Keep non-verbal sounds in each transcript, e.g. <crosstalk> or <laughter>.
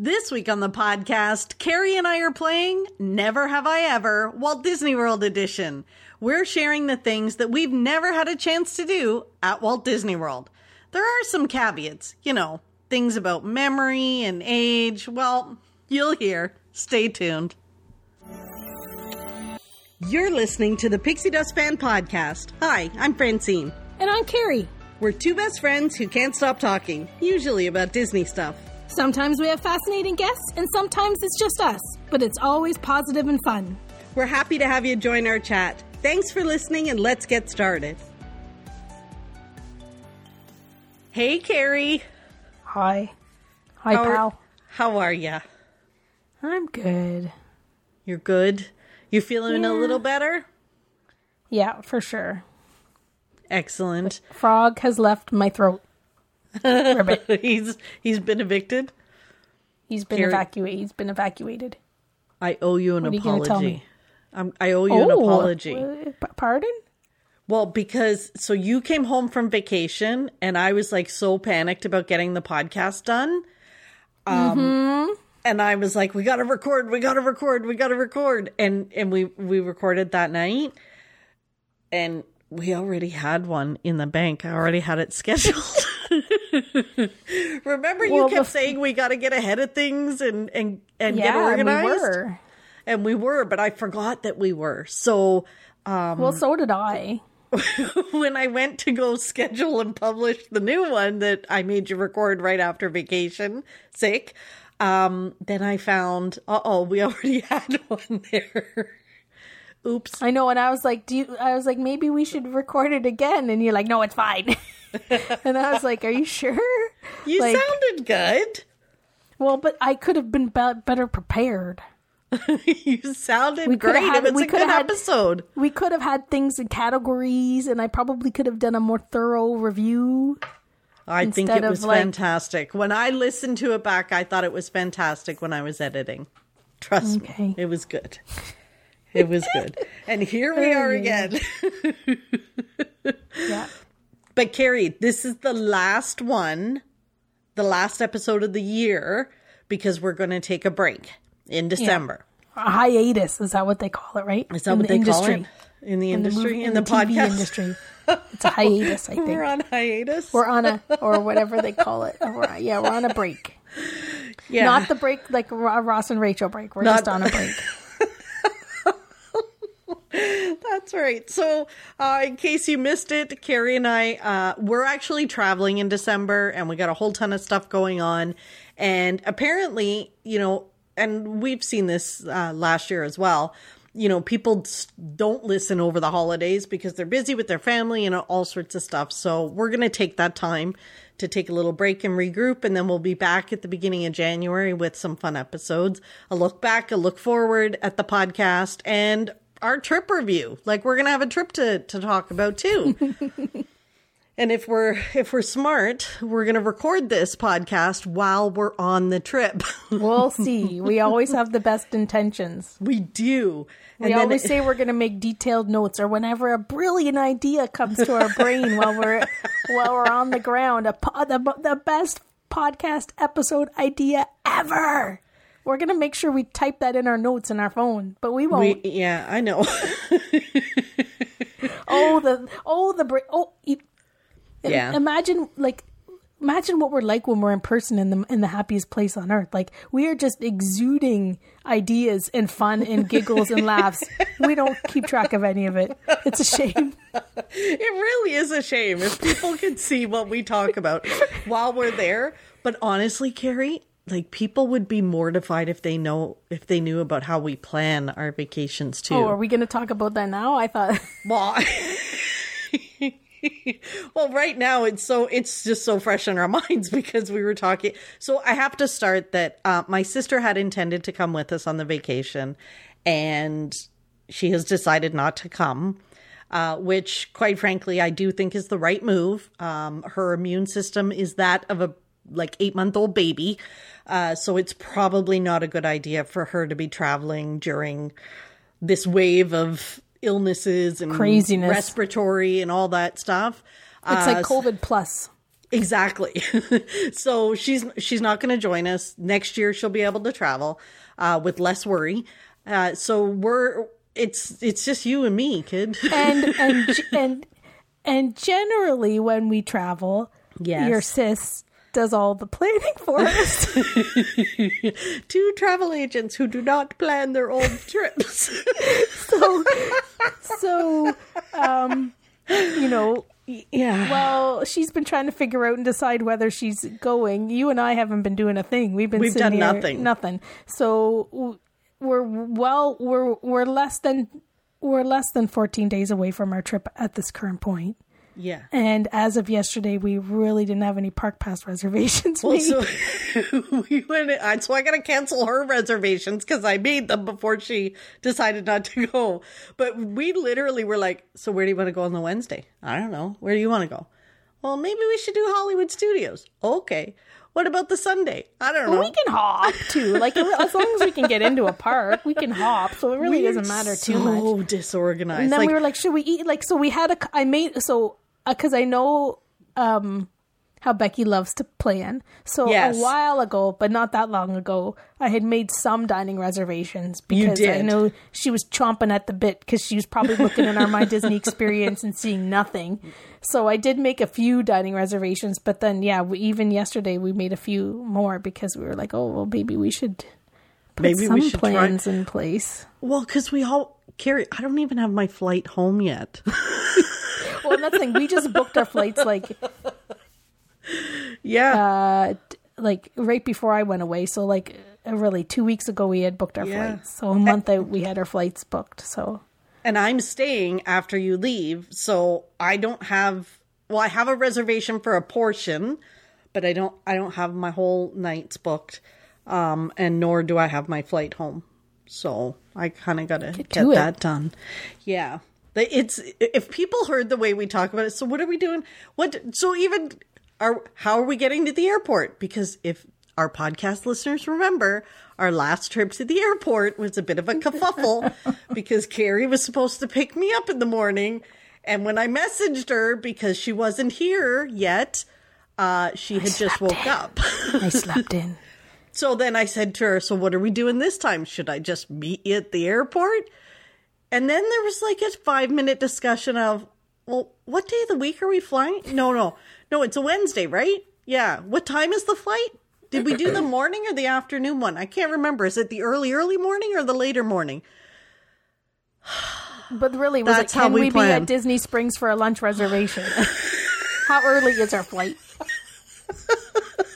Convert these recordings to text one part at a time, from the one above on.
This week on the podcast, Carrie and I are playing Never Have I Ever Walt Disney World Edition. We're sharing the things that we've never had a chance to do at Walt Disney World. There are some caveats, you know, things about memory and age. Well, you'll hear. Stay tuned. You're listening to the Pixie Dust Fan Podcast. Hi, I'm Francine. And I'm Carrie. We're two best friends who can't stop talking, usually about Disney stuff. Sometimes we have fascinating guests, and sometimes it's just us, but it's always positive and fun. We're happy to have you join our chat. Thanks for listening, and let's get started. Hey, Carrie. Hi. Hi, How are- pal. How are ya? I'm good. You're good? You feeling a little better? Yeah, for sure. Excellent. Frog has left my throat. Ribbit. <laughs> he's he's been evicted. He's been evacuated. He's been evacuated. I owe you an What you apology. me? I'm, I owe you an Oh, apology. uh, p- pardon? Well, because so you came home from vacation and I was like so panicked about getting the podcast done. Um Mm-hmm. and I was like, we gotta record, we gotta record, we gotta record. And and we we recorded that night and we already had one in the bank. I already had it <laughs> scheduled. <laughs> Remember you Well, kept saying we gotta get ahead of things and and, and get Yeah, and organized? we were. And we were, but I forgot that we were. So well, so did I. <laughs> when I went to go schedule and publish the new one that I made you record right after vacation, sick, um, then I found, uh oh, we <laughs> already had one there. Oops. I know, and I was like, "Do you?" I was like, "Maybe we should record it again." And you're like, "No, it's fine." <laughs> and I was like, "Are you sure?" You like- sounded good. Well, but I could have been be- better prepared. <laughs> you sounded We great. had- it was we a good had- episode. We could have had things in categories, and I probably could have done a more thorough review. I think it was like- fantastic. When I listened to it back, I thought it was fantastic when I was editing. Trust Okay. me, it was good. It was good. and here we are <laughs> again. Yeah. But Carrie, this is the last one, the last episode of the year, because we're going to take a break in December. A hiatus is that what they call it, right? Is that In what the they call industry. it? In the In the industry, movie- in, the, TV podcast industry. It's a hiatus, I <laughs> think. We're on hiatus. We're on a or whatever they call it. We're- yeah, we're on a break. yeah. Not the break like Ross and Rachel break. We're Not- just on a break. <laughs> <laughs> That's right. So, uh, in case you missed it, Carrie and I, uh, we're actually traveling in December and we got a whole ton of stuff going on. And apparently, you know, and we've seen this uh, last year as well. You know, people don't listen over the holidays because they're busy with their family and all sorts of stuff. So, we're going to take that time to take a little break and regroup. And then we'll be back at the beginning of January with some fun episodes. A look back, a look forward at the podcast, and our trip review. Like we're gonna have a trip to to talk about too. <laughs> and if we're if we're smart, we're gonna record this podcast while we're on the trip. <laughs> We'll see. We always have the best intentions. we do. We always say we're going to make detailed notes, or whenever a brilliant idea comes to our brain while we're <laughs> while we're on the ground, a po- the the best podcast episode idea ever. We're going to make sure we type that in our notes in our phone, but we won't. we, yeah, I know. <laughs> oh the oh the oh. Yeah. Imagine like. Imagine what we're like when we're in person in the in the happiest place on earth. Like we are just exuding ideas and fun and giggles and laughs. <laughs> We don't keep track of any of it. It's a shame. <laughs> it really is a shame if people could see what we talk about while we're there. But honestly, Carrie, like people would be mortified if they know if they knew about how we plan our vacations too. Oh, are we going to talk about that now? I thought. <laughs> Well, <laughs> well, right now it's so it's just so fresh in our <laughs> minds because we were talking. So I have to start that uh, my sister had intended to come with us on the vacation, and she has decided not to come. Uh, which, quite frankly, I do think is the right move. Um, her immune system is that of a like eight month old baby, uh, so it's probably not a good idea for her to be traveling during this wave of illnesses and Craziness. respiratory and all that stuff. It's Uh, like COVID plus. Exactly. <laughs> so she's she's not going to join us next year. She'll be able to travel uh, with less worry. Uh, so we're it's it's just you and me, kid. And and <laughs> and and generally when we travel, Yes. your sis does all the planning for us. <laughs> Two travel agents who do not plan their own trips. <laughs> so so um you know yeah. well she's been trying to figure out and decide whether she's going you and i haven't been doing a thing we've been We've sitting done here- nothing. nothing so we're well we're we're less than we're less than 14 days away from our trip at this current point yeah. and as of yesterday we really didn't have any park pass <laughs> reservations Well, so <laughs> we went. I- So I got to cancel her reservations because I made them before she decided not to go. But we literally were like, "So where do you want to go on the Wednesday?" I don't know. Where do you want to go? Well, maybe we should do Hollywood Studios. Okay. What about the Sunday? I don't know. we can hop too like as long as we can get into a park we can hop so it really We're doesn't matter too so much disorganized. And then like, we were like, should we eat? Like, so we had a, I made, so, because I know um how Becky loves to plan. So Yes. a while ago, but not that long ago, I had made some dining reservations because I know she was chomping at the bit because she was probably looking in our My <laughs> Disney experience and seeing nothing. So I did make a few dining reservations, but then, yeah, we, even yesterday we made a few more because we were like, oh, well, maybe we should put Maybe some we should try- plans in place. well, because we all Carrie. I don't even have my flight home yet. <laughs> Well, and that's the thing. We just booked our flights like yeah. uh like right before I went away. So like uh, really two weeks ago we had booked our Yeah. flights. So a month out we had our flights booked. So and I'm staying after you leave, so I don't have well, I have a reservation for a portion, but I don't I don't have my whole nights booked. Um and nor do I have my flight home. So I kind of got to get, it. that done. Yeah. It's if people heard the way we talk about it, so what are we doing? What so even are how are we getting to the airport? Because if our podcast listeners remember, our last trip to the airport was a bit of a kerfuffle <laughs> because Carrie was supposed to pick me up in the morning. And when I messaged her because she wasn't here yet, uh, she had just woke up. I slept in. <laughs> So then I said to her, So what are we doing this time? Should I just meet you at the airport? And then there was like a five minute discussion of, Well, what day of the week are we flying? No, no, no, it's a Wednesday, right? Yeah. What time is the flight? Did we do the <clears throat> morning or the afternoon one? I can't remember. Is it the early, early morning or the later morning? <sighs> But really, was That's it can we we, be at Disney Springs for a lunch reservation? <laughs> How early is our flight? <laughs>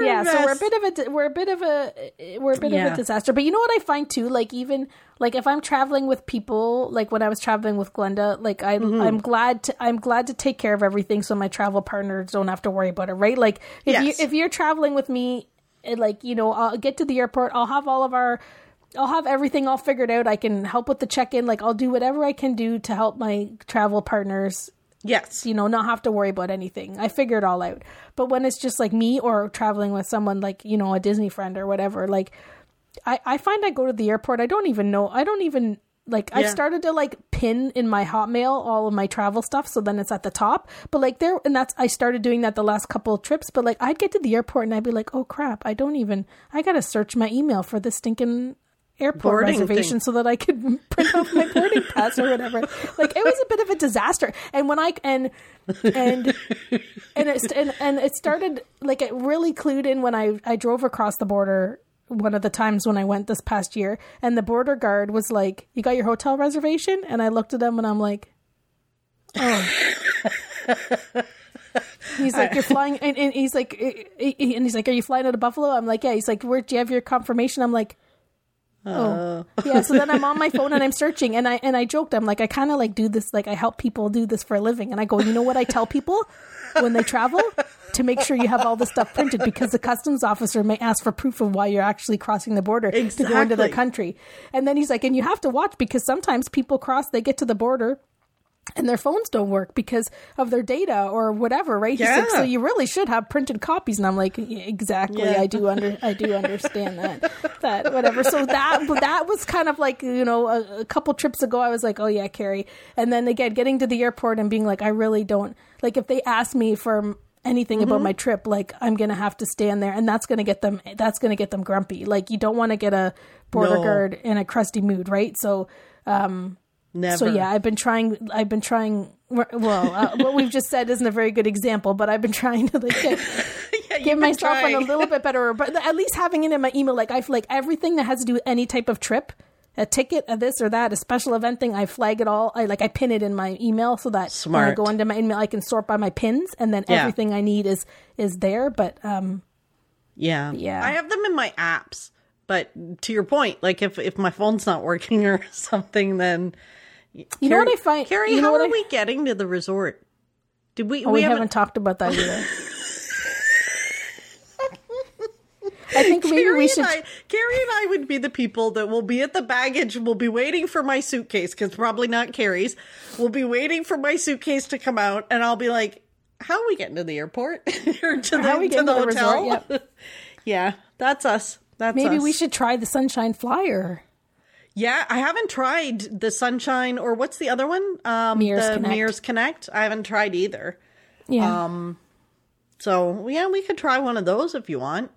Yeah, so we're a bit of a we're a bit of a we're a bit of a disaster. But you know what I find too, like even like if I'm traveling with people, like when I was traveling with Glenda, like I Mm-hmm. I'm glad to I'm glad to take care of everything so my travel partners don't have to worry about it, right? Like if Yes. you if you're traveling with me, it, like you know, I'll get to the airport, I'll have all of our I'll have everything all figured out. I can help with the check-in, like I'll do whatever I can do to help my travel partners Yes. you know, not have to worry about anything. I figure it all out. But when it's just like me or traveling with someone like, you know, a Disney friend or whatever, like I, I find I go to the airport, I don't even know I don't even like I've started to like pin in my hotmail all of my travel stuff so then it's at the top. But like there and that's I started doing that the last couple of trips, but like I'd get to the airport and I'd be like, Oh crap, I don't even I gotta search my email for this stinking airport Boarding reservation thing. so that I could <laughs> print off my boarding <laughs> pass or whatever. Like it was a bit of a disaster. And when I and and and it and, and it started like it really clued in when I I drove across the border one of the times when I went this past year and the border guard was like, "You got your hotel reservation?" And I looked at him and I'm like, "Oh." <laughs> He's like, you're flying, and, and he's like, and he's like, are you flying out of Buffalo? I'm like, yeah. He's like, where do you have your confirmation? I'm like, oh, yeah. So then I'm on my <laughs> phone and I'm searching, and I and I joked, I'm like, I kind of like do this, like I help people do this for a living, and I go, you know what I tell people when they travel to make sure you have all this stuff printed because the customs officer may ask for proof of why you're actually crossing the border to go into their Exactly. country, and then he's like, and you have to watch because sometimes people cross, they get to the border and their phones don't work because of their data or whatever, right? He's like, so you really should have printed copies, and I'm like, exactly, Yeah. I do under, I do understand that, <laughs> that whatever. So that that was kind of like you know a, a couple trips ago, I was like, oh yeah, Carrie, and then again getting to the airport and being like, I really don't like if they ask me for anything about mm-hmm. my trip, like I'm gonna have to stand there, and that's gonna get them. That's gonna get them grumpy. Like you don't want to get a border No. guard in a crusty mood, right? So, um, Never. so yeah, I've been trying. I've been trying. Well, uh, what we've just said isn't a very good example, but I've been trying to like get, <laughs> Yeah, give myself on a little bit better, but at least having it in my email. Like I like everything that has to do with any type of trip, a ticket, a this or that, a special event thing, I flag it all. I like I pin it in my email so that when I Smart. go into my email, I can sort by my pins, and then Yeah. everything I need is is there. But um, Yeah. Yeah. I have them in my apps. But to your point, like if if my phone's not working <laughs> or something, then you know what I find? Carrie, you know how are I, we getting to the resort? Did we? Oh, we, haven't, talked about that either. <laughs> I think maybe Carrie we should. and I, Carrie and I would be the people that will be at the baggage. We'll be waiting for my suitcase because probably not Carrie's. We'll be waiting for my suitcase to come out, and I'll be like, "How are we getting to the airport <laughs> or to the, How we to the hotel?" resort? <laughs> yeah, that's us. That's maybe us. we should try the Sunshine Flyer. Yeah, I haven't tried the Sunshine or what's the other one? Um, Mears the Connect. Mears Connect. I haven't tried either. Yeah, Um, So yeah, we could try one of those if you want.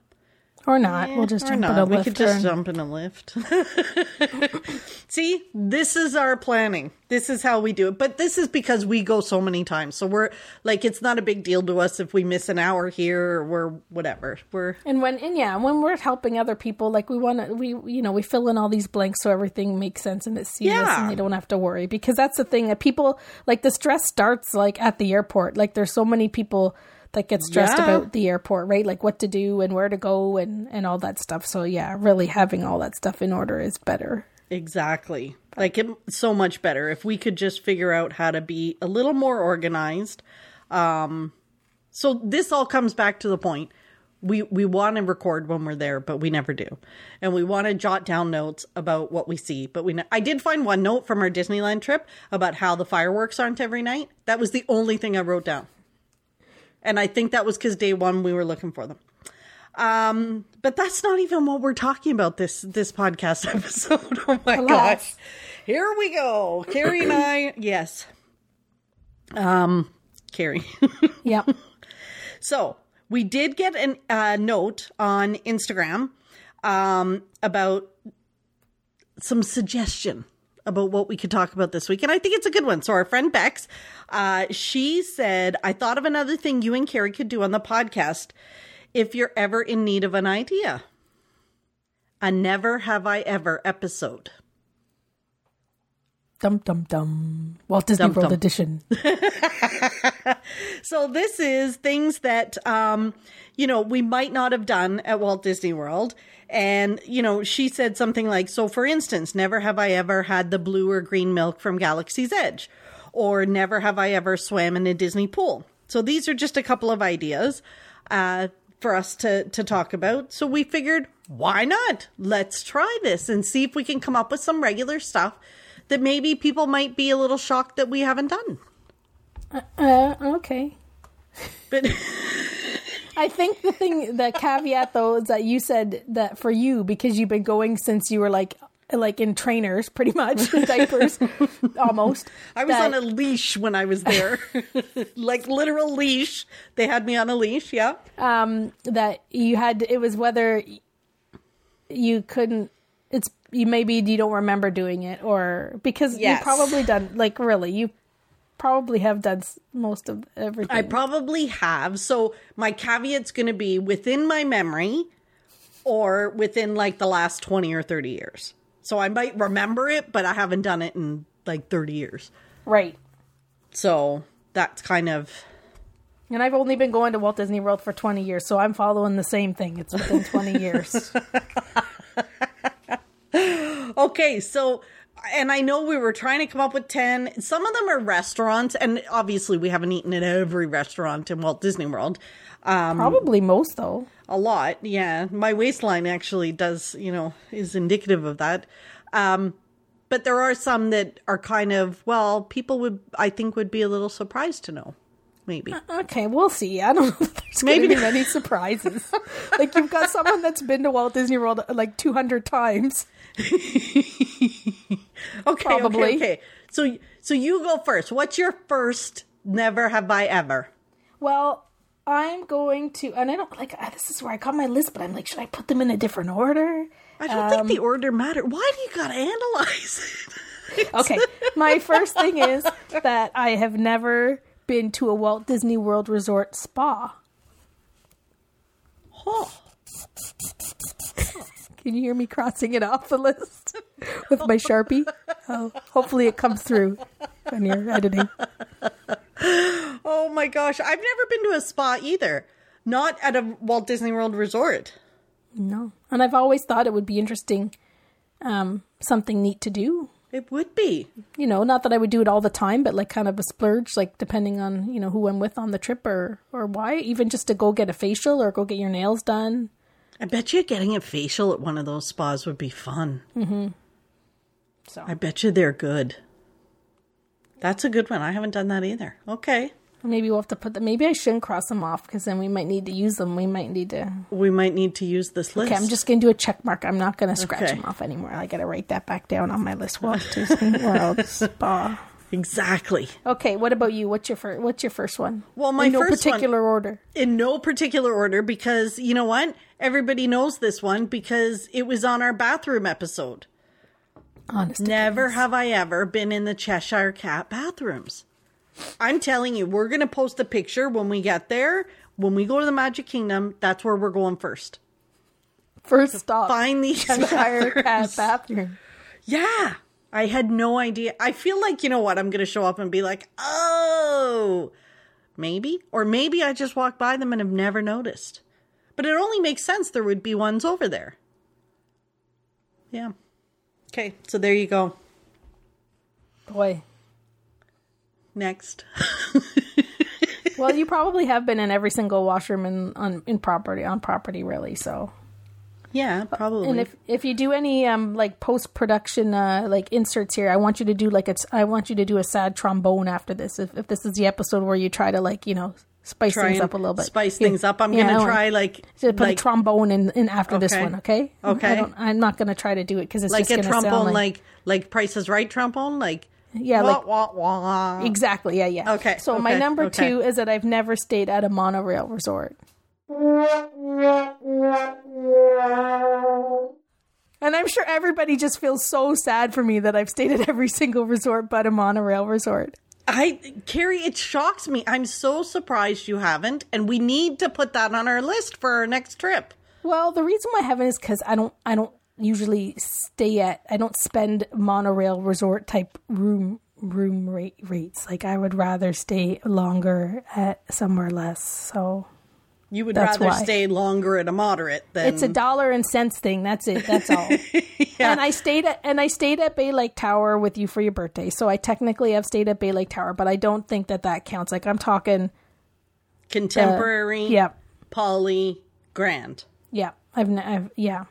Or not. we'll just jump not. in a we Lyft. could just or- jump in a Lyft. <laughs> See, this is our planning. This is how we do it. But this is because we go so many times. So we're like, it's not a big deal to us if we miss an hour here or we're whatever. We're And when and yeah, when we're helping other people, like we want to, we you know we fill in all these blanks so everything makes sense and it's seamless Yeah. and they don't have to worry because that's the thing that people like the stress starts like at the airport. Like there's so many people that gets stressed Yeah. about the airport, right? Like what to do and where to go and and all that stuff. So yeah, really having all that stuff in order is better. Exactly. Like it, so much better if we could just figure out how to be a little more organized. Um, so this all comes back to the point. We we want to record when we're there, but we never do, and we want to jot down notes about what we see. But we ne- I did find one note from our Disneyland trip about how the fireworks aren't every night. That was the only thing I wrote down, and I think that was because day one we were looking for them. Um, but that's not even what we're talking about this this podcast <laughs> episode. Oh my Alas. gosh. Here we go. Carrie and I, <clears throat> yes. Um, Carrie. <laughs> Yep. so we did get a uh, note on Instagram um, about some suggestion about what we could talk about this week, and I think it's a good one. So our friend Bex, uh, she said, "I thought of another thing you and Carrie could do on the podcast if you're ever in need of an idea." A never have I ever episode. dum dum dum. Walt Disney Dum World dum. Edition. <laughs> <laughs> So this is things that um, you know we might not have done at Walt Disney World. And you know, she said something like, "So, for instance, never have I ever had the blue or green milk from Galaxy's Edge, or never have I ever swam in a Disney pool." So these are just a couple of ideas uh, for us to to talk about. So we figured, why not? Let's try this and see if we can come up with some regular stuff that maybe people might be a little shocked that we haven't done. Uh, okay. But <laughs> I think the thing, the caveat though, is that you said that for you because you've been going since you were like, like in trainers, pretty much diapers, <laughs> almost. I was that- on a leash when I was there, <laughs> like literal leash. They had me on a leash. Yeah. um that you had. It was whether you couldn't. It's you maybe you don't remember doing it or because Yes. you probably done like really you probably have done most of everything. I probably have. So my caveat's going to be within my memory or within like the last 20 or 30 years. So I might remember it, but I haven't done it in like 30 years. right. So that's kind of And I've only been going to Walt Disney World for 20 years, so I'm following the same thing. It's within 20 years. <laughs> Okay, so and I know we were trying to come up with 10. Some of them are restaurants and obviously we haven't eaten at every restaurant in Walt Disney World. Um Probably most, though. a lot, yeah. My waistline actually does, you know, is indicative of that. Um but there are some that are kind of, well, people would I think would be a little surprised to know. Maybe. Uh, okay, we'll see. I don't <laughs> know if there's Maybe Maybe many surprises. <laughs> like you've got someone that's been to Walt Disney World uh, like 200 times. <laughs> Okay, Probably. okay, okay. So so you go first. What's your first never have I ever? Well, I'm going to, and I don't like. uh, This is where I got my list, but I'm like, should I put them in a different order? I don't think the um, order matters. Why do you gotta analyze it? Okay, my first thing is that I have never been to a Walt Disney World Resort spa. Huh. Can you hear me crossing it off the list <laughs> with my sharpie? Oh, hopefully it comes through when you're editing. Oh my gosh, I've never been to a spa either. Not at a Walt Disney World resort. No, and I've always thought it would be interesting, um, something neat to do. It would be. You know, not that I would do it all the time, but like kind of a splurge, like depending on you know who I'm with on the trip or or why, even just to go get a facial or go get your nails done. I bet you getting a facial at one of those spas would be fun. Mm-hmm. So I bet you they're good. That's a good one. I haven't done that either. Okay. Maybe we'll have to put them. Maybe I shouldn't cross them off because then we might need to use them. We might need to. We might need to use this list. Okay, I'm just gonna do a check mark. I'm not gonna scratch Okay. them off anymore. I gotta write that back down on my list. Walt Disney World <laughs> Spa. Exactly. Okay, what about you? What's your first? What's your first one? Well, my In no first one- particular order. In no particular order because you know what? Everybody knows this one because it was on our bathroom episode. Honest. Never have I ever been in the Cheshire Cat bathrooms. I'm telling you, we're going to post a picture when we get there. When we go to the Magic Kingdom, that's where we're going first. First stop. Find the Cheshire Cat bathroom. Yeah. I had no idea. I feel like, you know what? I'm going to show up and be like, oh, maybe. Or maybe I just walked by them and have never noticed. But it only makes sense there would be ones over there. Yeah. Okay. So there you go. Boy. Next. <laughs> Well, you probably have been in every single washroom in on in property on property, really. So, yeah, probably. and if if you do any um like post production uh like inserts here, I want you to do like it's I want you to do a sad trombone after this. If if this is the episode where you try to like you know spice try things up a little bit, Spice Yeah. things up. I'm Yeah, going to want- try like to put like, a trombone in, in after this one, okay? Okay. I don't, I'm not going to try to do it because it's like just a trombone sound like, like like Price is Right trombone like yeah, wah, like wah, wah. exactly, yeah, yeah. Okay, So my number okay. two is that I've never stayed at a monorail resort. And I'm sure everybody just feels so sad for me that I've stayed at every <laughs> single resort but a monorail resort. I Carrie, it shocks me. I'm so surprised you haven't, and we need to put that on our list for our next trip. Well, the reason why I haven't is because I don't I don't usually stay at I don't spend monorail resort type room room rate rates. Like I would rather stay longer at somewhere less. So You would That's rather why. stay longer at a moderate than it's a dollar and cents thing. That's it. That's all. <laughs> And I stayed at and I stayed at Bay Lake Tower with you for your birthday. So I technically have stayed at Bay Lake Tower, but I don't think that that counts. Like I'm talking. contemporary, Yeah, poly, grand. yeah. I've, I've yeah,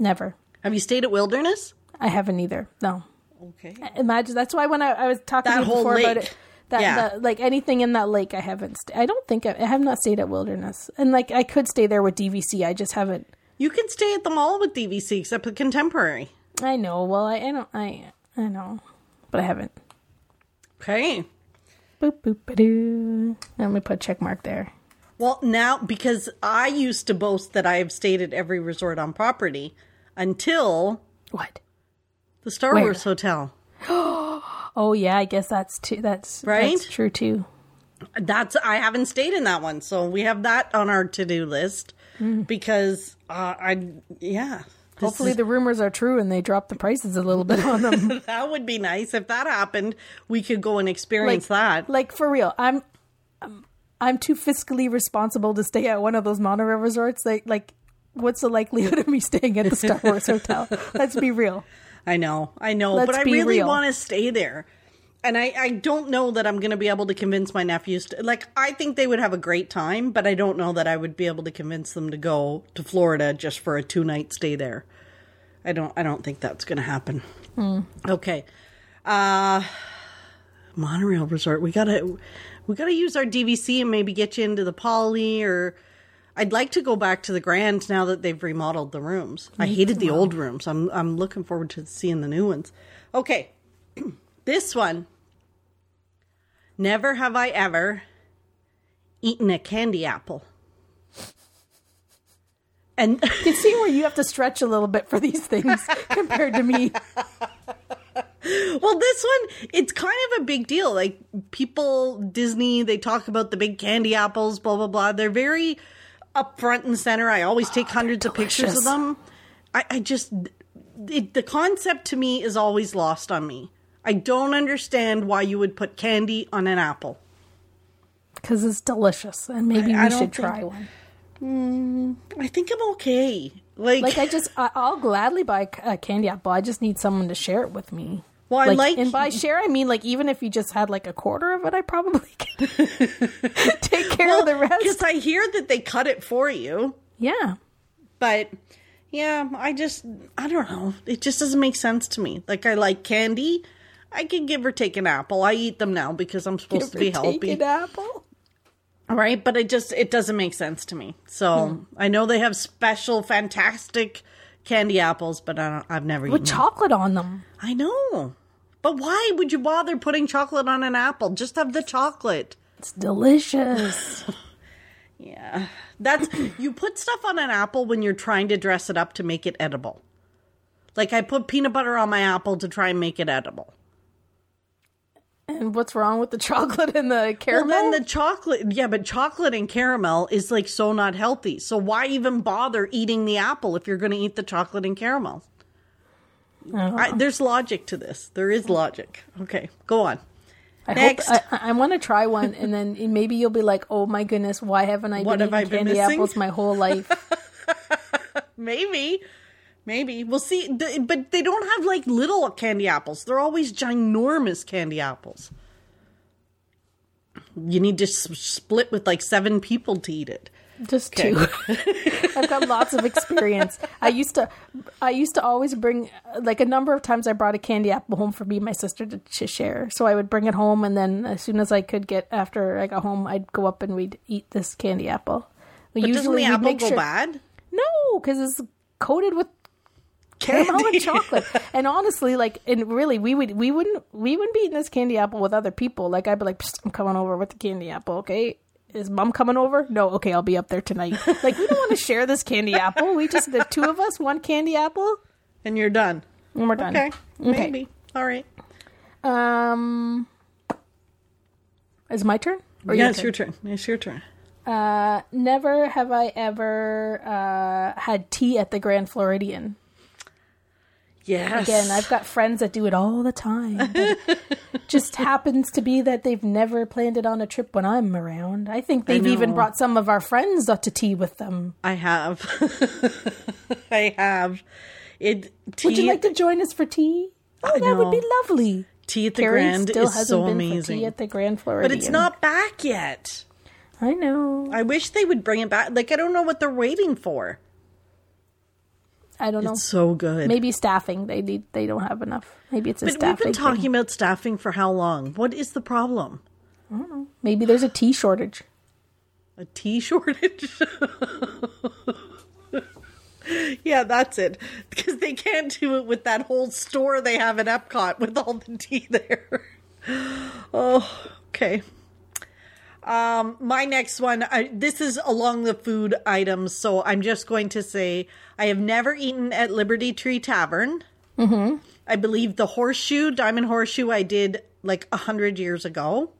never. Have you stayed at Wilderness? I haven't either. No. Okay. imagine that's why when I, I was talking That to you before about it that Yeah. the, like anything in that lake I haven't sta I don't think I, I have not stayed at Wilderness and like I could stay there with DVC I just haven't You can stay at the mall with DVC except the contemporary. I know well I, I don't I I know but I haven't Okay. boop boop ba-doo. let me put a check mark there Well, now because I used to boast that I have stayed at every resort on property until what the Star Where? Wars Hotel. <gasps> oh yeah I guess that's too that's Right? that's true too That's I haven't stayed in that one, so we have that on our to do list because uh, I yeah. Hopefully is- the rumors are true and they drop the prices a little bit on them <laughs> that would be nice if that happened. We could go and experience that. like for real i'm I'm- i'm too fiscally responsible to stay at one of those monorail resorts like like what's the likelihood of me staying at the star <laughs> wars hotel let's be real I know, I know, Let's but I really real. want to stay there. And I, I don't know that I'm going to be able to convince my nephews. To, like, I think they would have a great time, but I don't know that I would be able to convince them to go to Florida just for a two night stay there. I don't. I don't think that's going to happen. Hmm. Okay, uh, monorail resort. We gotta we gotta use our DVC and maybe get you into the Poly or. I'd like to go back to the Grand now that they've remodeled the rooms. I hated the old rooms. I'm I'm looking forward to seeing the new ones. Okay. <clears throat> this one. Never have I ever eaten a candy apple. And <laughs> You see where you have to stretch a little bit for these things <laughs> compared to me. well, this one, it's kind of a big deal. Like people, Disney, they talk about the big candy apples, blah, blah, blah. They're very up front and center. I always oh, take hundreds of pictures of them. I, I just, it, the concept to me is always lost on me. I don't understand why you would put candy on an apple. Because it's delicious, and maybe I we don't should think- try one. Mm, I think I'm okay. Like, Like I just, I, I'll gladly buy a candy apple. I just need someone to share it with me. Well, I Like, like, and by share, I mean like even if you just had like a quarter of it, I probably <laughs> could <laughs> take care of the rest. because. I hear that they cut it for you. Yeah, But yeah, I just I don't know. It just doesn't make sense to me. Like I like candy. I can give or take an apple. I eat them now because I'm supposed to be Take healthy. an apple. Right? But it just it doesn't make sense to me. So hmm. I know they have special fantastic candy apples, but I don't, I've never with eaten them. chocolate on them. I know. But why would you bother putting chocolate on an apple? Just have the chocolate. It's delicious. <laughs> Yeah. That's you put stuff on an apple when you're trying to dress it up to make it edible. Like I put peanut butter on my apple to try and make it edible. and what's wrong with the chocolate and the Well, caramel? then the chocolate, yeah, but chocolate and caramel is like so not healthy. So why even bother eating the apple if you're going to eat the chocolate and caramel? I, oh. there's logic to this. There is logic. Okay, go on. I next. hope I, I want to try one, and then maybe you'll be like, "Oh my goodness, why haven't I What been eating been candy missing?" apples my whole life?" <laughs> Maybe. Maybe. We'll see. But they don't have like little candy apples. They're always ginormous candy apples. You need to s- split with like seven people to eat it. Just two. <laughs> I've got lots of experience. I used to, I used to always bring like a number of times. I brought a candy apple home for me and my sister to, to share. So I would bring it home, and then as soon as I could get after I got home, I'd go up and we'd eat this candy apple. We But doesn't the apple go sure- bad? No, because it's coated with caramel and <laughs> chocolate. And honestly, like, and really, we would we wouldn't we wouldn't be eating this candy apple with other people. Like, I'd be like, "Psst, I'm coming over with the candy apple. Okay, is mom coming over? No. Okay, I'll be up there tonight. Like, we don't want to <laughs> share this candy apple. We just the two of us, one candy apple, And you're done. and we're done. Okay. Maybe. All right. Um, is it my turn? Or yeah, your it's turn? your turn. It's your turn. Uh, never have I ever uh, had tea at the Grand Floridian. Yes. Again, I've got friends that do it all the time. <laughs> just happens to be that they've never planned it on a trip when I'm around. I think they've even brought some of our friends up to tea with them. I have. <laughs> I have. It tea, Would you like to join us for tea? Oh, that would be lovely. tea at the Carrie Grand still is hasn't so been for amazing. tea at the Grand Floridian. but it's not back yet. I know. I wish they would bring it back. Like I don't know what they're waiting for. I don't know. It's so good. Maybe staffing. They need. They don't have enough. Maybe it's a but we've been talking thing. about staffing for how long? What is the problem? Maybe there's a tea shortage. A tea shortage? <laughs> yeah, that's it. Because they can't do it with that whole store they have at Epcot with all the tea there. <laughs> oh, okay. Um, my next one, I, this is along the food items, so I'm just going to say I have never eaten at Liberty Tree Tavern. Mm-hmm. I believe the horseshoe, diamond horseshoe, I did like a hundred years ago.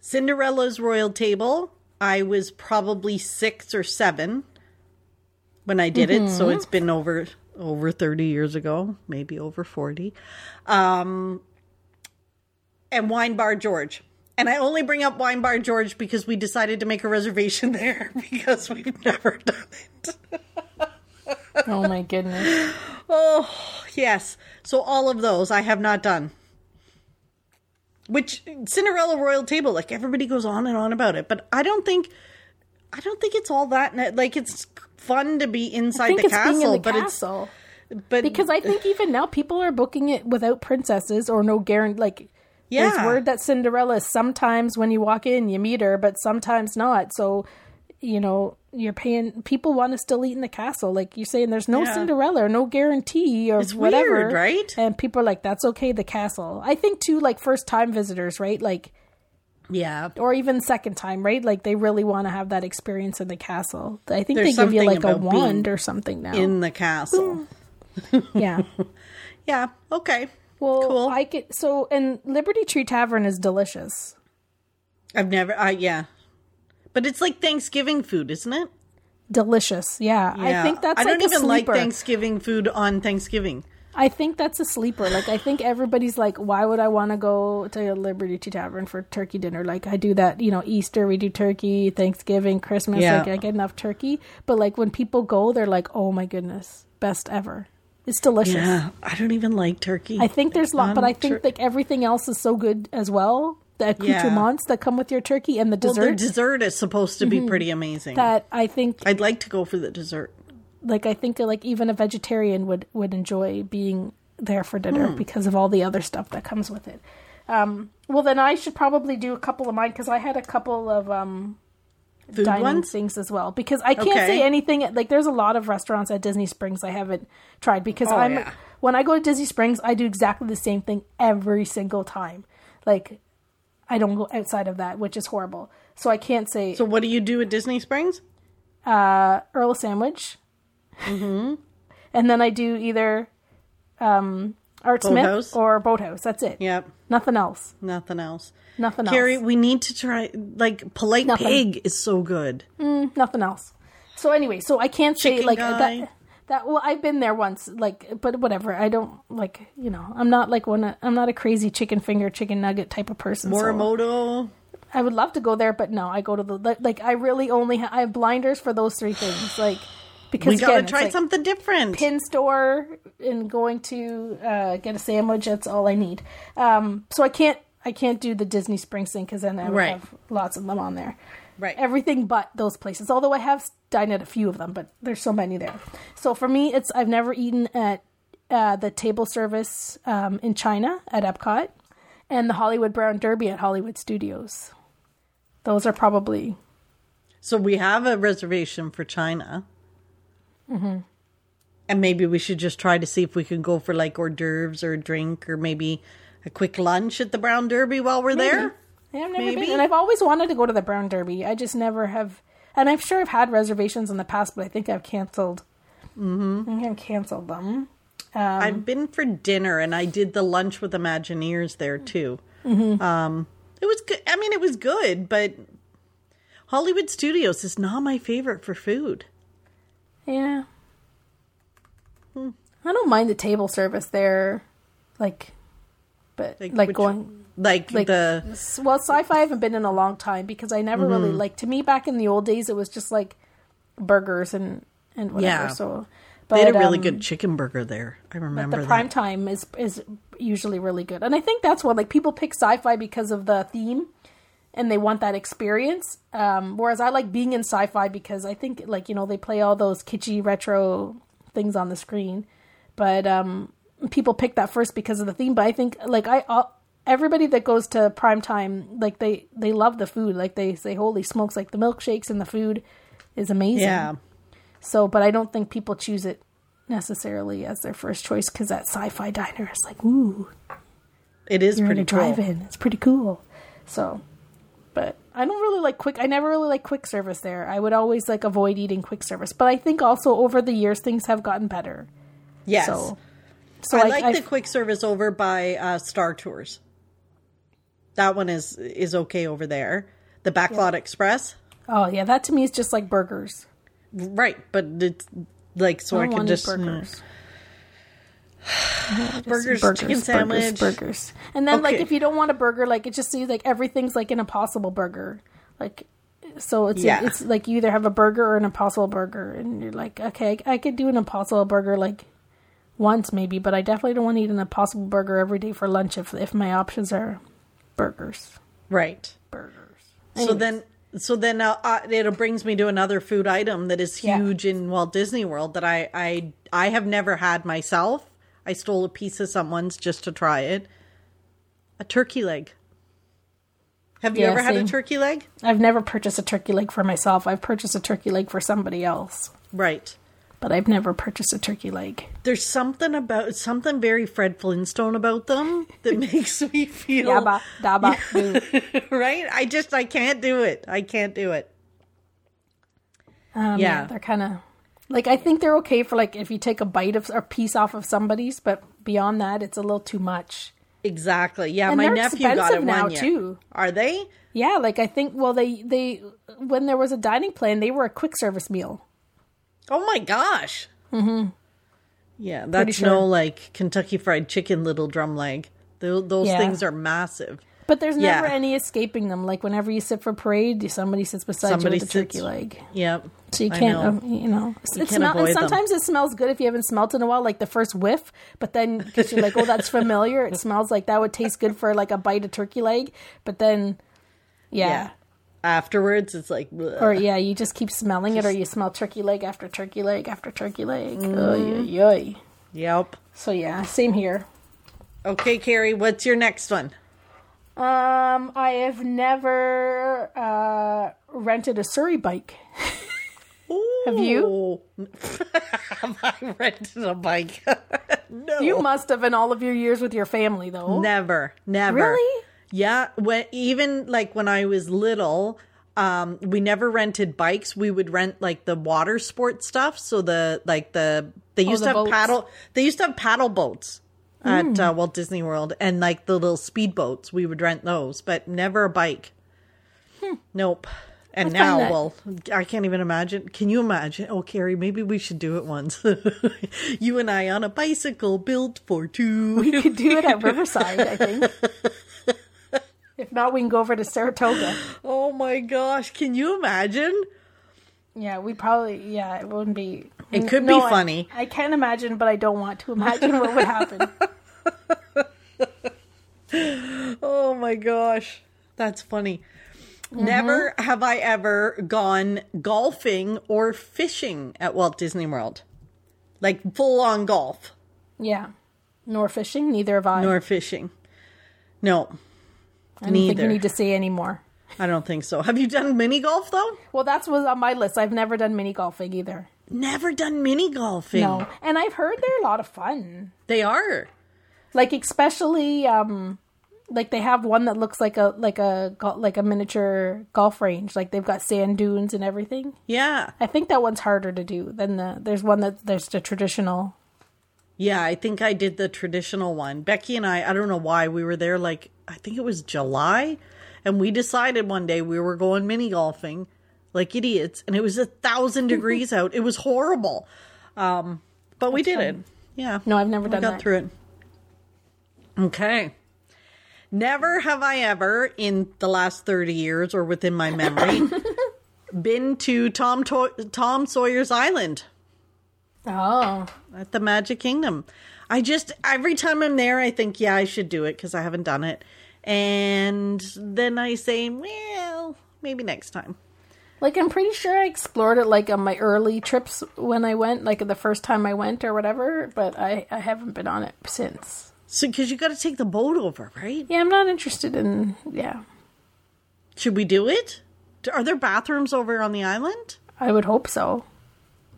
Cinderella's Royal Table, I was probably six or seven when I did it, so it's been over over thirty years ago, maybe over forty. Um, and Wine Bar George, and I only bring up Wine Bar George because we decided to make a reservation <laughs> there because we've never done it. Oh my goodness. Oh yes, so all of those I have not done. Which Cinderella Royal Table, like everybody goes on and on about it, but I don't think, I don't think it's all that. Like it's fun to be inside the castle, in the but castle. it's but because I think even now people are booking it without princesses or no guarantee. Like, there's word that Cinderella sometimes when you walk in you meet her, but sometimes not. So, you know, you're paying. People want to still eat in the castle. Like you're saying, there's no Yeah. Cinderella or no guarantee or It's whatever, weird, right? And people are like, that's okay. The castle. I think too, like first time visitors, right? Like. Yeah. or even second time, right? Like they really want to have that experience in the castle. I think There's they give you like a wand or something now. In the castle. <laughs> yeah. <laughs> Yeah. Okay. Well, Cool. I could so and Liberty Tree Tavern is delicious. I've never. I yeah. But it's like Thanksgiving food, isn't it? Delicious. Yeah. I think that's I like don't even like. Thanksgiving food on Thanksgiving. I think that's a sleeper. Like I think everybody's like, why would I want to go to a Liberty Tree Tavern for turkey dinner? Like I do that, you know, Easter we do turkey, Thanksgiving, Christmas, Yeah. like I get enough turkey. But like when people go, they're like, oh my goodness, best ever. It's delicious. Yeah. I don't even like turkey. I think there's a lot, but I think tur- like everything else is so good as well. The accoutrements that come with your turkey and the well, dessert their dessert is supposed to be pretty amazing. that I think I'd like to go for the dessert. like I think like even a vegetarian would would enjoy being there for dinner because of all the other stuff that comes with it. Um, well, then I should probably do a couple of mine because I had a couple of um, Food dining ones? things as well. Because I can't Okay. say anything like there's a lot of restaurants at Disney Springs I haven't tried because Oh, I'm yeah. when I go to Disney Springs I do exactly the same thing every single time. Like I don't go outside of that, which is horrible. So I can't say So what do you do at Disney Springs? uh, Earl sandwich. Mm-hmm. <laughs> And then I do either um, Art Smith or Boathouse. That's it. Yep. Nothing else. Nothing else. Nothing Carrie, else. we need to try like polite Nothing. pig is so good. Nothing else. So anyway, so I can't say like guy. that. That well, I've been there once, like, but whatever. I don't like, you know, I'm not like one. I'm not a crazy chicken finger, chicken nugget type of person. so- Morimoto. I would love to go there, but no, I go to the like- like. I really only ha- I have blinders for those three things, like because We gotta again, try like, something different. pin store and going to uh, get a sandwich. That's all I need. Um, so I can't I can't do the Disney Springs thing because then I would Right. have lots of them on there. Right. Everything but those places. Although I have dined at a few of them, but there's so many there. So for me, it's I've never eaten at uh, the table service um, in China at Epcot and the Hollywood Brown Derby at Hollywood Studios. Those are probably So we have a reservation for China. Mm-hmm. And maybe we should just try to see if we can go for like hors d'oeuvres or a drink or maybe a quick lunch at the Brown Derby while we're there. Yeah, I've never Maybe. been, and I've always wanted to go to the Brown Derby. I just never have, and I'm sure I've had reservations in the past, but I think I've canceled. Mm-hmm. I think I've canceled them. I've been for dinner and I did the lunch with Imagineers there too. Um, it was good. I mean, it was good, but Hollywood Studios is not my favorite for food. Yeah, Hmm. I don't mind the table service there, like, but like, which- going. Like, Like the Well, sci-fi I haven't been in a long time because I never really Mm-hmm. like. To me, back in the old days, it was just like burgers and and whatever. Yeah. So, but, they had a really um, good chicken burger there. I remember But the that. prime time is is usually really good and i think that's what like people pick sci-fi because of the theme and they want that experience um whereas i like being in sci-fi because i think like you know they play all those kitschy retro things on the screen but um people pick that first because of the theme but i think like i uh, everybody that goes to prime time like they they love the food like they say holy smokes like the milkshakes and the food is amazing Yeah. so, but I don't think people choose it necessarily as their first choice because that sci-fi diner is like, ooh, It is pretty cool. drive-in. It's pretty cool. So, but I don't really like quick. I never really like quick service there. I would always like avoid eating quick service. But I think also over the years things have gotten better. Yes. So, so I like, like I've- the quick service over by uh, Star Tours. That one is is okay over there. The Backlot Express, oh yeah, that to me is just like burgers. right? But it's like so I, I can <sighs> just burgers. burgers, burgers, chicken sandwich. burgers, burgers. And then like if you don't want a burger, like it just seems like everything's like an impossible burger. Like so it's Yeah. it's like you either have a burger or an impossible burger and you're like, okay, I could do an impossible burger like once maybe, but I definitely don't want to eat an impossible burger every day for lunch if if my options are burgers. Right. Burgers. So then, so then uh, uh, it brings me to another food item that is Yeah. huge in Walt Disney World that I I I have never had myself. I stole a piece of someone's just to try it. A turkey leg. Have you Yeah, ever had a turkey leg? I've never purchased a turkey leg for myself. I've purchased a turkey leg for somebody else. Right. But I've never purchased a turkey leg. There's something about something very Fred Flintstone about them that <laughs> makes me feel Yabba dabba <laughs> right. I just I can't do it. I can't do it. Um, Yeah. yeah. they're kind of like I think they're okay for like if you take a bite of or piece off of somebody's, but beyond that, it's a little too much. Exactly. Yeah, And my nephew got it now, too. Are they? Yeah, like I think well they they when there was a dining plan, they were a quick service meal. Oh my gosh. Mm-hmm. Yeah, that's sure. no like Kentucky Fried Chicken little drum leg. Those, those Yeah. things are massive. But there's never Yeah. any escaping them. Like whenever you sit for parade, somebody sits beside Somebody you with a turkey leg. Yep. So you can't, know. um, you know, You it can't smell, and avoid them. sometimes it smells good if you haven't smelt in a while, like the first whiff. But then because you're like, oh, that's familiar. It smells like that would taste good for like a bite of turkey leg. But then, yeah, Yeah. Afterwards, it's like, bleh. or yeah, you just keep smelling it, or you smell turkey leg after turkey leg after turkey leg. Mm-hmm. Oy, oy, oy. yep. So yeah, same here. Okay, Carrie, what's your next one? Um, I have never uh, rented a Surrey bike. <laughs> Have you? <laughs> have I rented a bike? <laughs> no. You must have in all of your years with your family, though. Never, never. Really? Yeah. When even like when I was little, um, we never rented bikes. We would rent like the water sport stuff. So the like the they used the to have boats. paddle. They used to have paddle boats at uh, Walt Disney World, and like the little speed boats. We would rent those, but never a bike. Nope. And now, well, I can't even imagine. Can you imagine? Oh, Carrie, maybe we should do it once. <laughs> you and I on a bicycle built for two. We could do it at <laughs> Riverside, I think. If not, we can go over to Saratoga. <gasps> Oh my gosh, can you imagine? Yeah, we probably. Yeah, it wouldn't be. It could No, be I- funny. I, can't imagine, but I don't want to imagine what would happen. <laughs> <laughs> Oh my gosh, that's funny. Mm-hmm. Never have I ever gone golfing or fishing at Walt Disney World. Like full on golf, Yeah, nor fishing. Neither have I. nor fishing. No, I don't think you need to say anymore. I don't think so. Have you done mini golf though? Well, that's was on my list. I've never done mini golfing either. Never done mini golfing. No, and I've heard they're a lot of fun. They are. Like especially, um, like they have one that looks like a like a like a miniature golf range. Like they've got sand dunes and everything. Yeah. I think that one's harder to do than the. There's one that there's the traditional. Yeah, I think I did the traditional one. Becky and I, I don't know why, we were there like, I think it was July, and we decided one day we were going mini golfing like idiots, and it was a thousand <laughs> degrees out. It was horrible. Um, but we did it. Yeah. No, I've never we done got that. through it. Okay. Never have I ever, in the last 30 years or within my memory, <laughs> been to Tom, to- Tom Sawyer's Island Oh, at the Magic Kingdom. I just every time I'm there, I think, yeah, I should do it because I haven't done it, and then I say, well, maybe next time. like I'm pretty sure I explored it like on my early trips when I went, like the first time I went or whatever. But I I haven't been on it since. So, because you got to take the boat over, right? Yeah, I'm not interested in. Yeah, Should we do it? Are there bathrooms over on the island? I would hope so.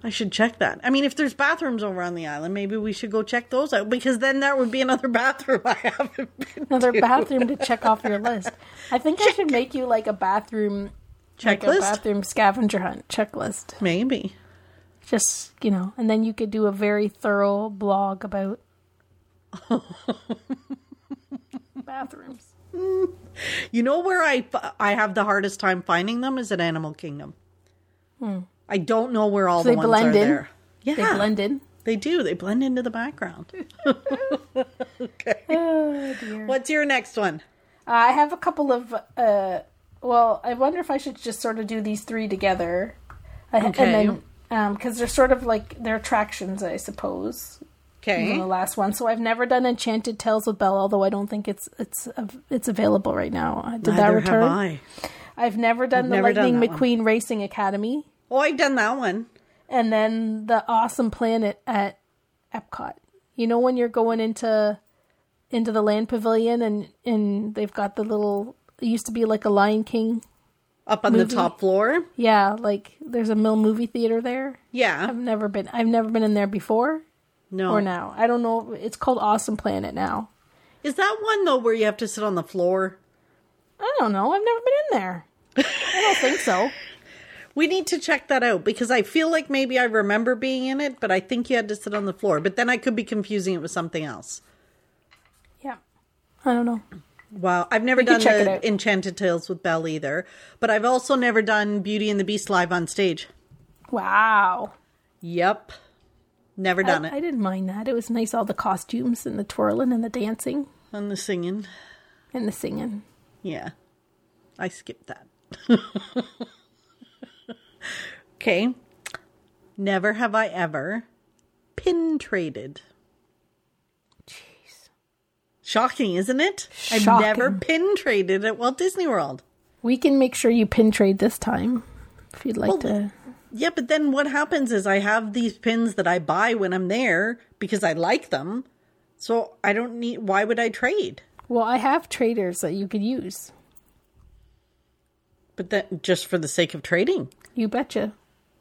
I should check that. I mean, if there's bathrooms over on the island, maybe we should go check those out because then that would be another <laughs> bathroom I haven't been. Another to. bathroom to check off your list. I think I should make you like a bathroom like a bathroom scavenger hunt checklist. Maybe. Just you know, and then you could do a very thorough blog about <laughs> bathrooms. You know where I I have the hardest time finding them is at Animal Kingdom. Hmm. I don't know where all. So the they ones blend are in? there. Yeah, They blend in. They do. They blend into the background. <laughs> okay. Oh dear. What's your next one? I have a couple of. uh Well, I wonder if I should just sort of do these three together, Okay. and then because they're sort of like they're attractions, I suppose. Okay. the last one. So I've never done Enchanted Tales with Belle, although I don't think it's it's it's available right now. Uh, Did that return? have I. I've never done I've the never done Lightning one. McQueen Racing Academy, Oh, I've done that one. and then the Awesome Planet at Epcot. You know when you're going into into the land pavilion and and they've got the little. It used to be like a Lion King up on the top floor. Yeah, like there's a Mill movie theater there. Yeah. I've never been. I've never been in there before No. or now. I don't know. It's called Awesome Planet now. Is that one though where you have to sit on the floor? I don't know. I've never been in there. I don't think so. <laughs> We need to check that out because I feel like maybe I remember being in it, but I think you had to sit on the floor. But then I could be confusing it with something else. Yeah, I don't know. Wow, I've never We done the. Enchanted Tales with Belle either, but I've also never done Beauty and the Beast live on stage. Wow. Yep, never done I, it. I didn't mind that. It was nice, all the costumes and the twirling and the dancing And the singing, and the singing. yeah, I skipped that. <laughs> okay, never have I ever pin traded. Jeez. Shocking, isn't it? I've never pin traded at Walt Disney World. We can make sure you pin trade this time if you'd like Well, to. Yeah, but then what happens is I have these pins that I buy when I'm there because I like them. So I don't need why would I trade? Well, I have traders that you could use. But then just for the sake of trading. You betcha.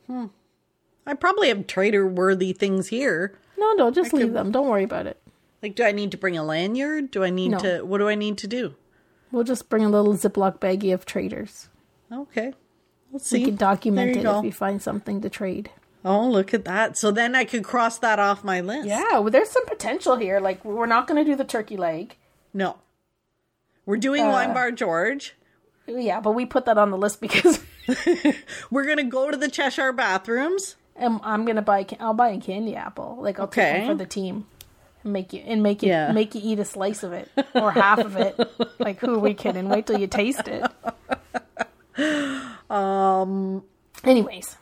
I probably have trader worthy things here. No, no, just leave them. Don't worry about it. Like do I need to bring a lanyard? Do I need No. to what do I need to do? We'll just bring a little Ziploc baggie of traders. Okay. Let's see. We can document it go. if we find something to trade. Oh, look at that. So then I could cross that off my list. Yeah, well, there's some potential here. Like, we're not going to do the turkey leg. No. We're doing Uh, Wine Bar George. Yeah, but we put that on the list because <laughs> We're gonna go to the Cheshire bathrooms. And I'm gonna buy. I'll buy a candy apple. Like I'll take Okay. one for the team and make you and make you Yeah. make you eat a slice of it or half of it. <laughs> Like who are we kidding? Wait till you taste it. Um. Anyways,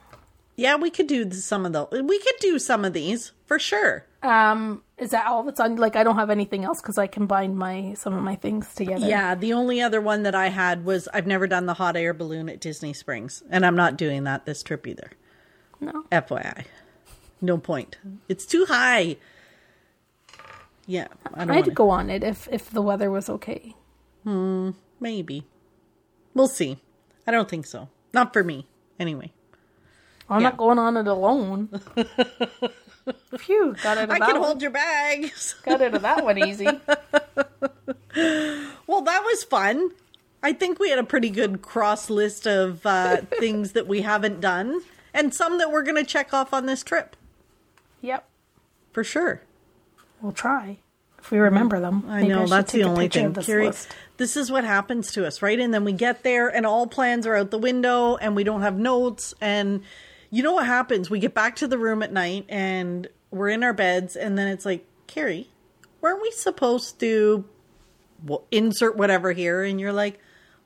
Yeah, we could do some of those. We could do some of these for sure. um, is that all that's on? Like I don't have anything else because I combined my some of my things together. Yeah, the only other one that I had was I've never done the hot air balloon at Disney Springs, and I'm not doing that this trip either. No. FYI, no point. It's too high. Yeah, I don't I'd want go on it if if the weather was okay. Hmm, Maybe we'll see. I don't think so. Not for me, anyway. I'm Yeah. not going on it alone. <laughs> Phew, got out of I that can one. hold your bags. <laughs> Got out of that one easy. Well, that was fun. I think we had a pretty good cross list of uh, <laughs> things that we haven't done, and some that we're going to check off on this trip Yep, for sure. we'll try if we remember them. I know should that's the only thing. This Carrie, this is what happens to us, right? And then we get there, and all plans are out the window, and we don't have notes. And you know what happens? We get back to the room at night, and we're in our beds, and then it's like, Carrie, weren't we supposed to insert whatever here? And you're like,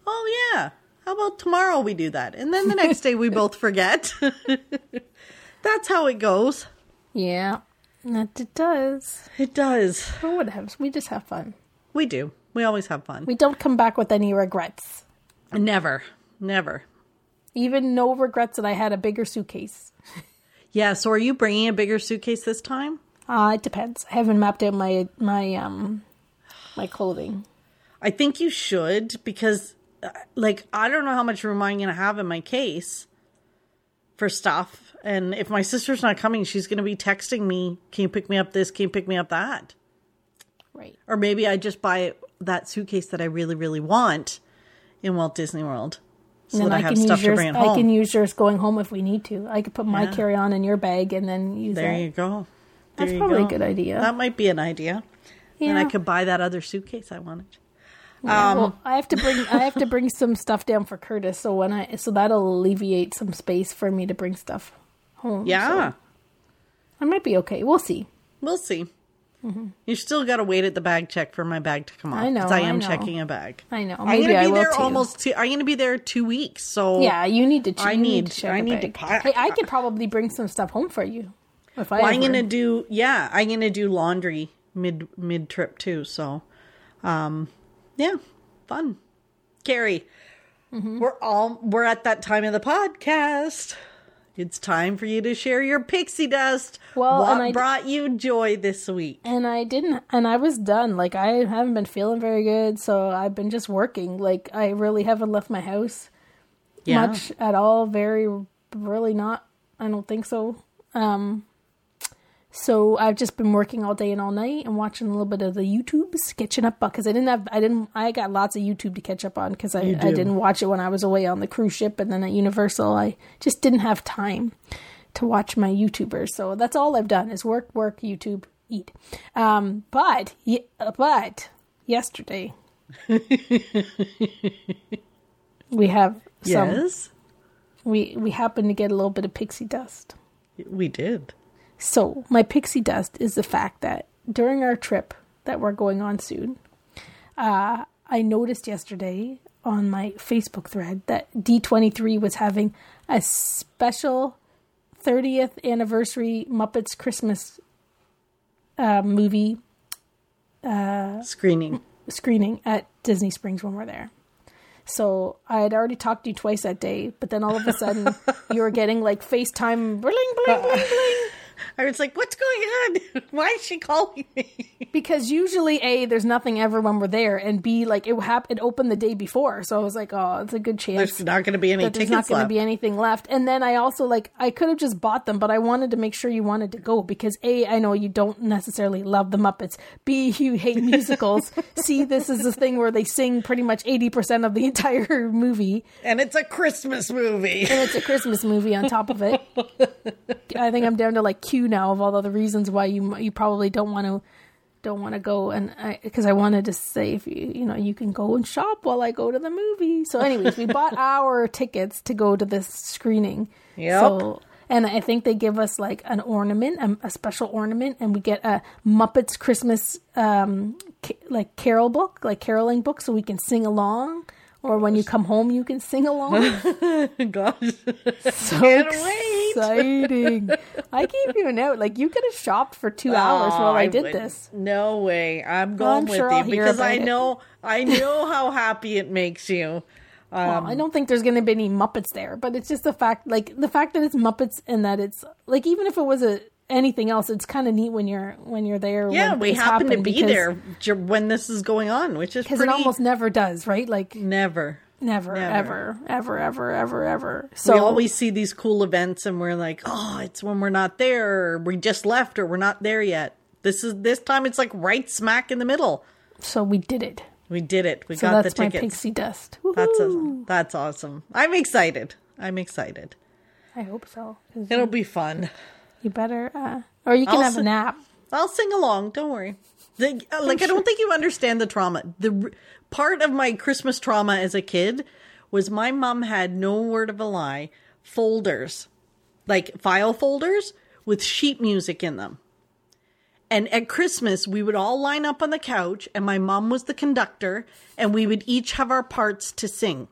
oh yeah, how about tomorrow we do that? And then the next day we both forget. <laughs> that's how it goes. Yeah, that it does. It does. But whatever, we just have fun. We do. We always have fun. We don't come back with any regrets. Never, never. Even no regrets that I had a bigger suitcase. Yeah, so are you bringing a bigger suitcase this time? Uh, it depends. I haven't mapped out my my um my clothing. I think you should because, uh, like, I don't know how much room I'm going to have in my case for stuff. And if my sister's not coming, she's going to be texting me, Can you pick me up this? Can you pick me up that? Right. Or maybe I just buy that suitcase that I really, really want in Walt Disney World. So And then I I have can stuff use to yours. bring at I can use yours going home if we need to. I could put my Yeah. carry on in your bag and then use there that. you go. There That's you probably go. a good idea. That might be an idea. yeah. And I could buy that other suitcase I wanted. Yeah, Um, well, I have to bring I have to bring some stuff down for Curtis. So when I so that'll alleviate some space for me to bring stuff home. Yeah. so I might be okay. We'll see. We'll see. You still got to wait at the bag check for my bag to come off. Mm-hmm. I know, I I am know. checking a bag. I know. I'm gonna be there too. almost. Two, I'm gonna be there two weeks. So Yeah, you need to. ch- I need- to check I need to bag. Hey, I could probably bring some stuff home for you. If I Well, I'm gonna do. Yeah, I'm gonna do laundry mid mid trip too. So, um, yeah, fun. Carrie, Mm-hmm. we're all we're at that time of the podcast. It's time for you to share your pixie dust. Well, what I d- brought you joy this week? and I didn't, and I was done. Like I haven't been feeling very good, so I've been just working. Like I really haven't left my house. Yeah. much at all. Very, really not. I don't think so. Um, so I've just been working all day and all night and watching a little bit of the YouTubes, catching up because I didn't have, I didn't, I got lots of YouTube to catch up on because I, I didn't watch it when I was away on the cruise ship and then at Universal. I just didn't have time to watch my YouTubers. So that's all I've done is work, work, YouTube, eat. Um, but, but yesterday <laughs> we have some, Yes, we, we happened to get a little bit of pixie dust. we did. So, my pixie dust is the fact that during our trip that we're going on soon, uh, I noticed yesterday on my Facebook thread that D23 was having a special 30th anniversary Muppets Christmas uh, movie Screening. screening at Disney Springs when we're there. So I had already talked to you twice that day, but then all of a sudden <laughs> you were getting like FaceTime bling bling bling bling. <laughs> I was like, "What's going on? <laughs> Why is she calling me?" <laughs> because usually a there's nothing ever when we're there and b like it hap- it opened the day before so i was like oh it's a good chance There's not going to be any that there's not going to be anything left and then i also like i could have just bought them but i wanted to make sure you wanted to go because a i know you don't necessarily love the muppets b you hate musicals c this is the thing where they sing pretty much 80% of the entire movie and it's a Christmas movie. and it's a Christmas movie on top of it. I think I'm down to like Q now of all the reasons why you you probably don't want to don't want to go and because I, wanted to say if you you know you can go and shop while I go to the movie. So, anyways, we bought <laughs> our tickets to go to this screening. Yep. So. And I think they give us like an ornament, um, a, a special ornament, and we get a Muppets Christmas um, ca- like carol book, like caroling book, so we can sing along. Or when you come home, you can sing along. <laughs> Gosh, so <laughs> exciting! I gave you a note. Like you could have shopped for two hours Oh, while I, did wouldn't. this. No way. I'm going I'm with sure you I'll because I it. know I <laughs> know how happy it makes you. Well, I um, don't think there's going to be any Muppets there, but it's just the fact, like the fact that it's Muppets and that it's like even if it was a anything else, it's kind of neat when you're when you're there. Yeah, when we happen to be because- there when this is going on, which is because pretty. it almost never does, right? Like never. never, Never. ever, ever, ever, ever, ever. So we always see these cool events, and we're like, "Oh, it's when we're not there. Or we just left, or we're not there yet." This is this time. It's like right smack in the middle. so we did it. We did it. We So got that's the my pixie dust. That's a, that's awesome. I'm excited. I'm excited. I hope so. It'll be fun. You better, uh, or you can I'll have a nap. I'll sing along. Don't worry. The, uh, like I don't think you understand the trauma. The part of my Christmas trauma as a kid was my mom had no word of a lie folders, like file folders with sheet music in them. And at Christmas, we would all line up on the couch, and my mom was the conductor, and we would each have our parts to sing.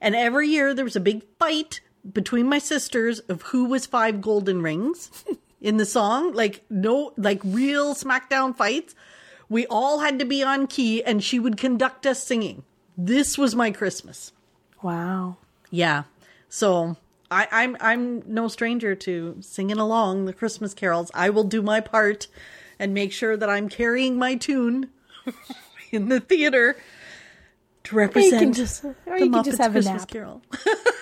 And every year there was a big fight between my sisters of who was five golden rings in the song. Like, no, like real smackdown fights. We all had to be on key, and she would conduct us singing. This was my Christmas. Wow. Yeah. So I, I'm I'm no stranger to singing along the Christmas carols. I will do my part and make sure that I'm carrying my tune <laughs> in the theater to represent can just, the you can Muppets just have a Christmas. Carol. <laughs>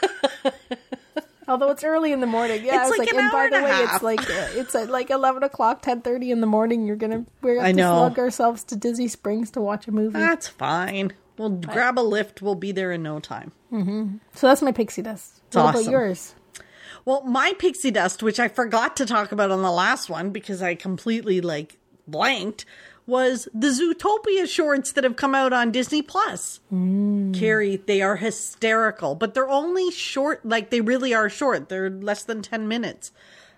<laughs> Although it's early in the morning, yeah. It's like like, an and by the and a way, half. it's like uh, it's at like eleven o'clock, ten thirty in the morning. You're gonna we're I gonna know. slug ourselves to Disney Springs to watch a movie. That's fine. We'll grab a Lyft. We'll be there in no time. so that's my pixie dust. what about yours? Well, my pixie dust, which I forgot to talk about on the last one because I completely like blanked, was the Zootopia shorts that have come out on Disney Plus. Carrie, they are hysterical, but they're only short. Like they really are short. They're less than ten minutes.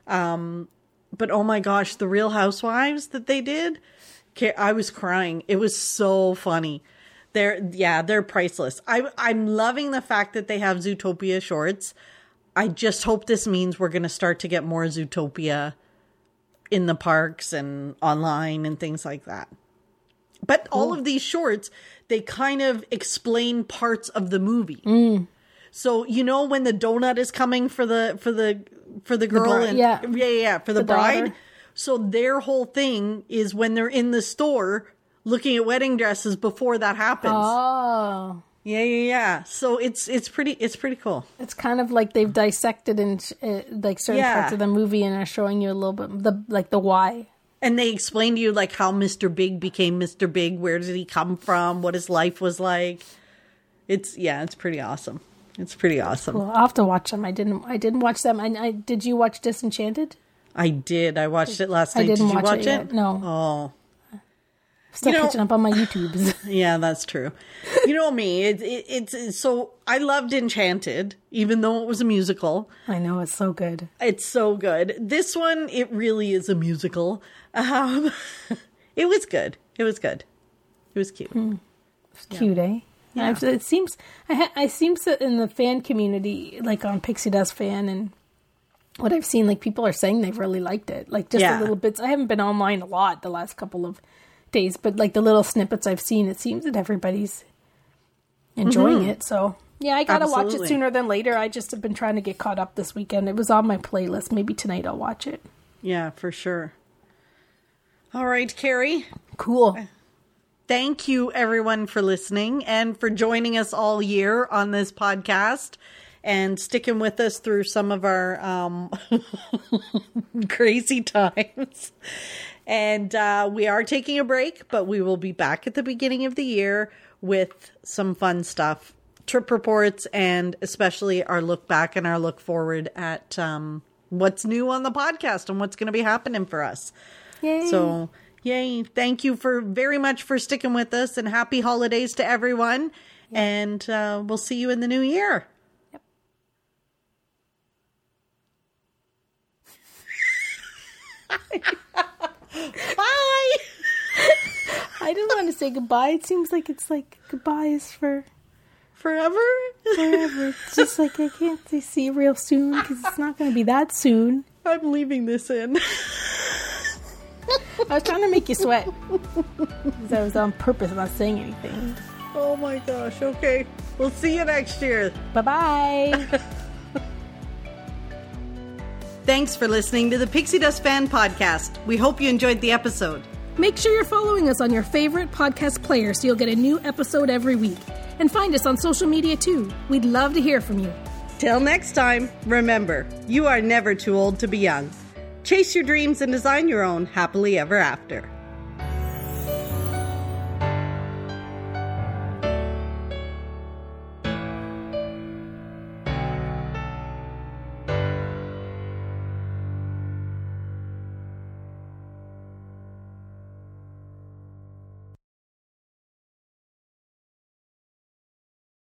Um, but oh my gosh, the Real Housewives that they did, I was crying. It was so funny. They're yeah, they're priceless. I I'm loving the fact that they have Zootopia shorts. I just hope this means we're going to start to get more Zootopia in the parks and online and things like that. But all of these shorts, they kind of explain parts of the movie. So you know when the donut is coming for the for the for the girl bride, and yeah. yeah yeah for the, The bride. daughter. So their whole thing is when they're in the store looking at wedding dresses before that happens. Oh, Yeah, yeah, yeah. So it's it's pretty it's pretty cool. It's kind of like they've dissected and uh, like certain Yeah. parts of the movie and are showing you a little bit the like the why. And they explain to you like how Mr. Big became Mr. Big, where did he come from, what his life was like. It's yeah, it's pretty awesome. It's pretty awesome. Well, I'll have to watch them. I didn't. I didn't watch them. I, I did. You watch Disenchanted? I did. I watched it last I night. didn't did you watch watch it it? no. Oh, Still You know- catching up on my YouTubes. <laughs> yeah, that's true. You know me. It, it, it's it's so I loved Enchanted, even though it was a musical. I know it's so good. It's so good. This one, it really is a musical. Um, <laughs> it was good. It was good. It was cute. It's cute, eh? Yeah. I've- It seems I ha- I seems that in the fan community, like on Pixie Dust fan and what I've seen, like people are saying they've really liked it. Like just Yeah. the little bits. I haven't been online a lot the last couple of days, but like the little snippets I've seen, it seems that everybody's enjoying it. So yeah, I gotta watch it sooner than later. I just have been trying to get caught up this weekend. It was on my playlist. Maybe tonight I'll watch it. Yeah, for sure. All right, Carrie. Cool. Thank you, everyone, for listening and for joining us all year on this podcast and sticking with us through some of our um, <laughs> crazy times. And uh, we are taking a break, but we will be back at the beginning of the year with some fun stuff trip reports and especially our look back and our look forward at um, what's new on the podcast and what's going to be happening for us. Yay. So, yay. Thank you for very much for sticking with us and happy holidays to everyone. And uh, we'll see you in the new year. Yep. <laughs> <laughs> Bye. <laughs> I didn't want to say goodbye. It seems like it's like goodbye is for Forever? forever. <laughs> It's just like I can't say see you real soon because it's not going to be that soon. I'm leaving this in. I was trying to make you sweat. 'Cause I was on purpose not saying anything. oh my gosh. Okay. We'll see you next year. Bye bye. Thanks for listening to the Pixie Dust Fan Podcast. We hope you enjoyed the episode. Make sure you're following us on your favorite podcast player so you'll get a new episode every week. And find us on social media too. We'd love to hear from you. Till next time, remember, you are never too old to be young. Chase your dreams and design your own happily ever after.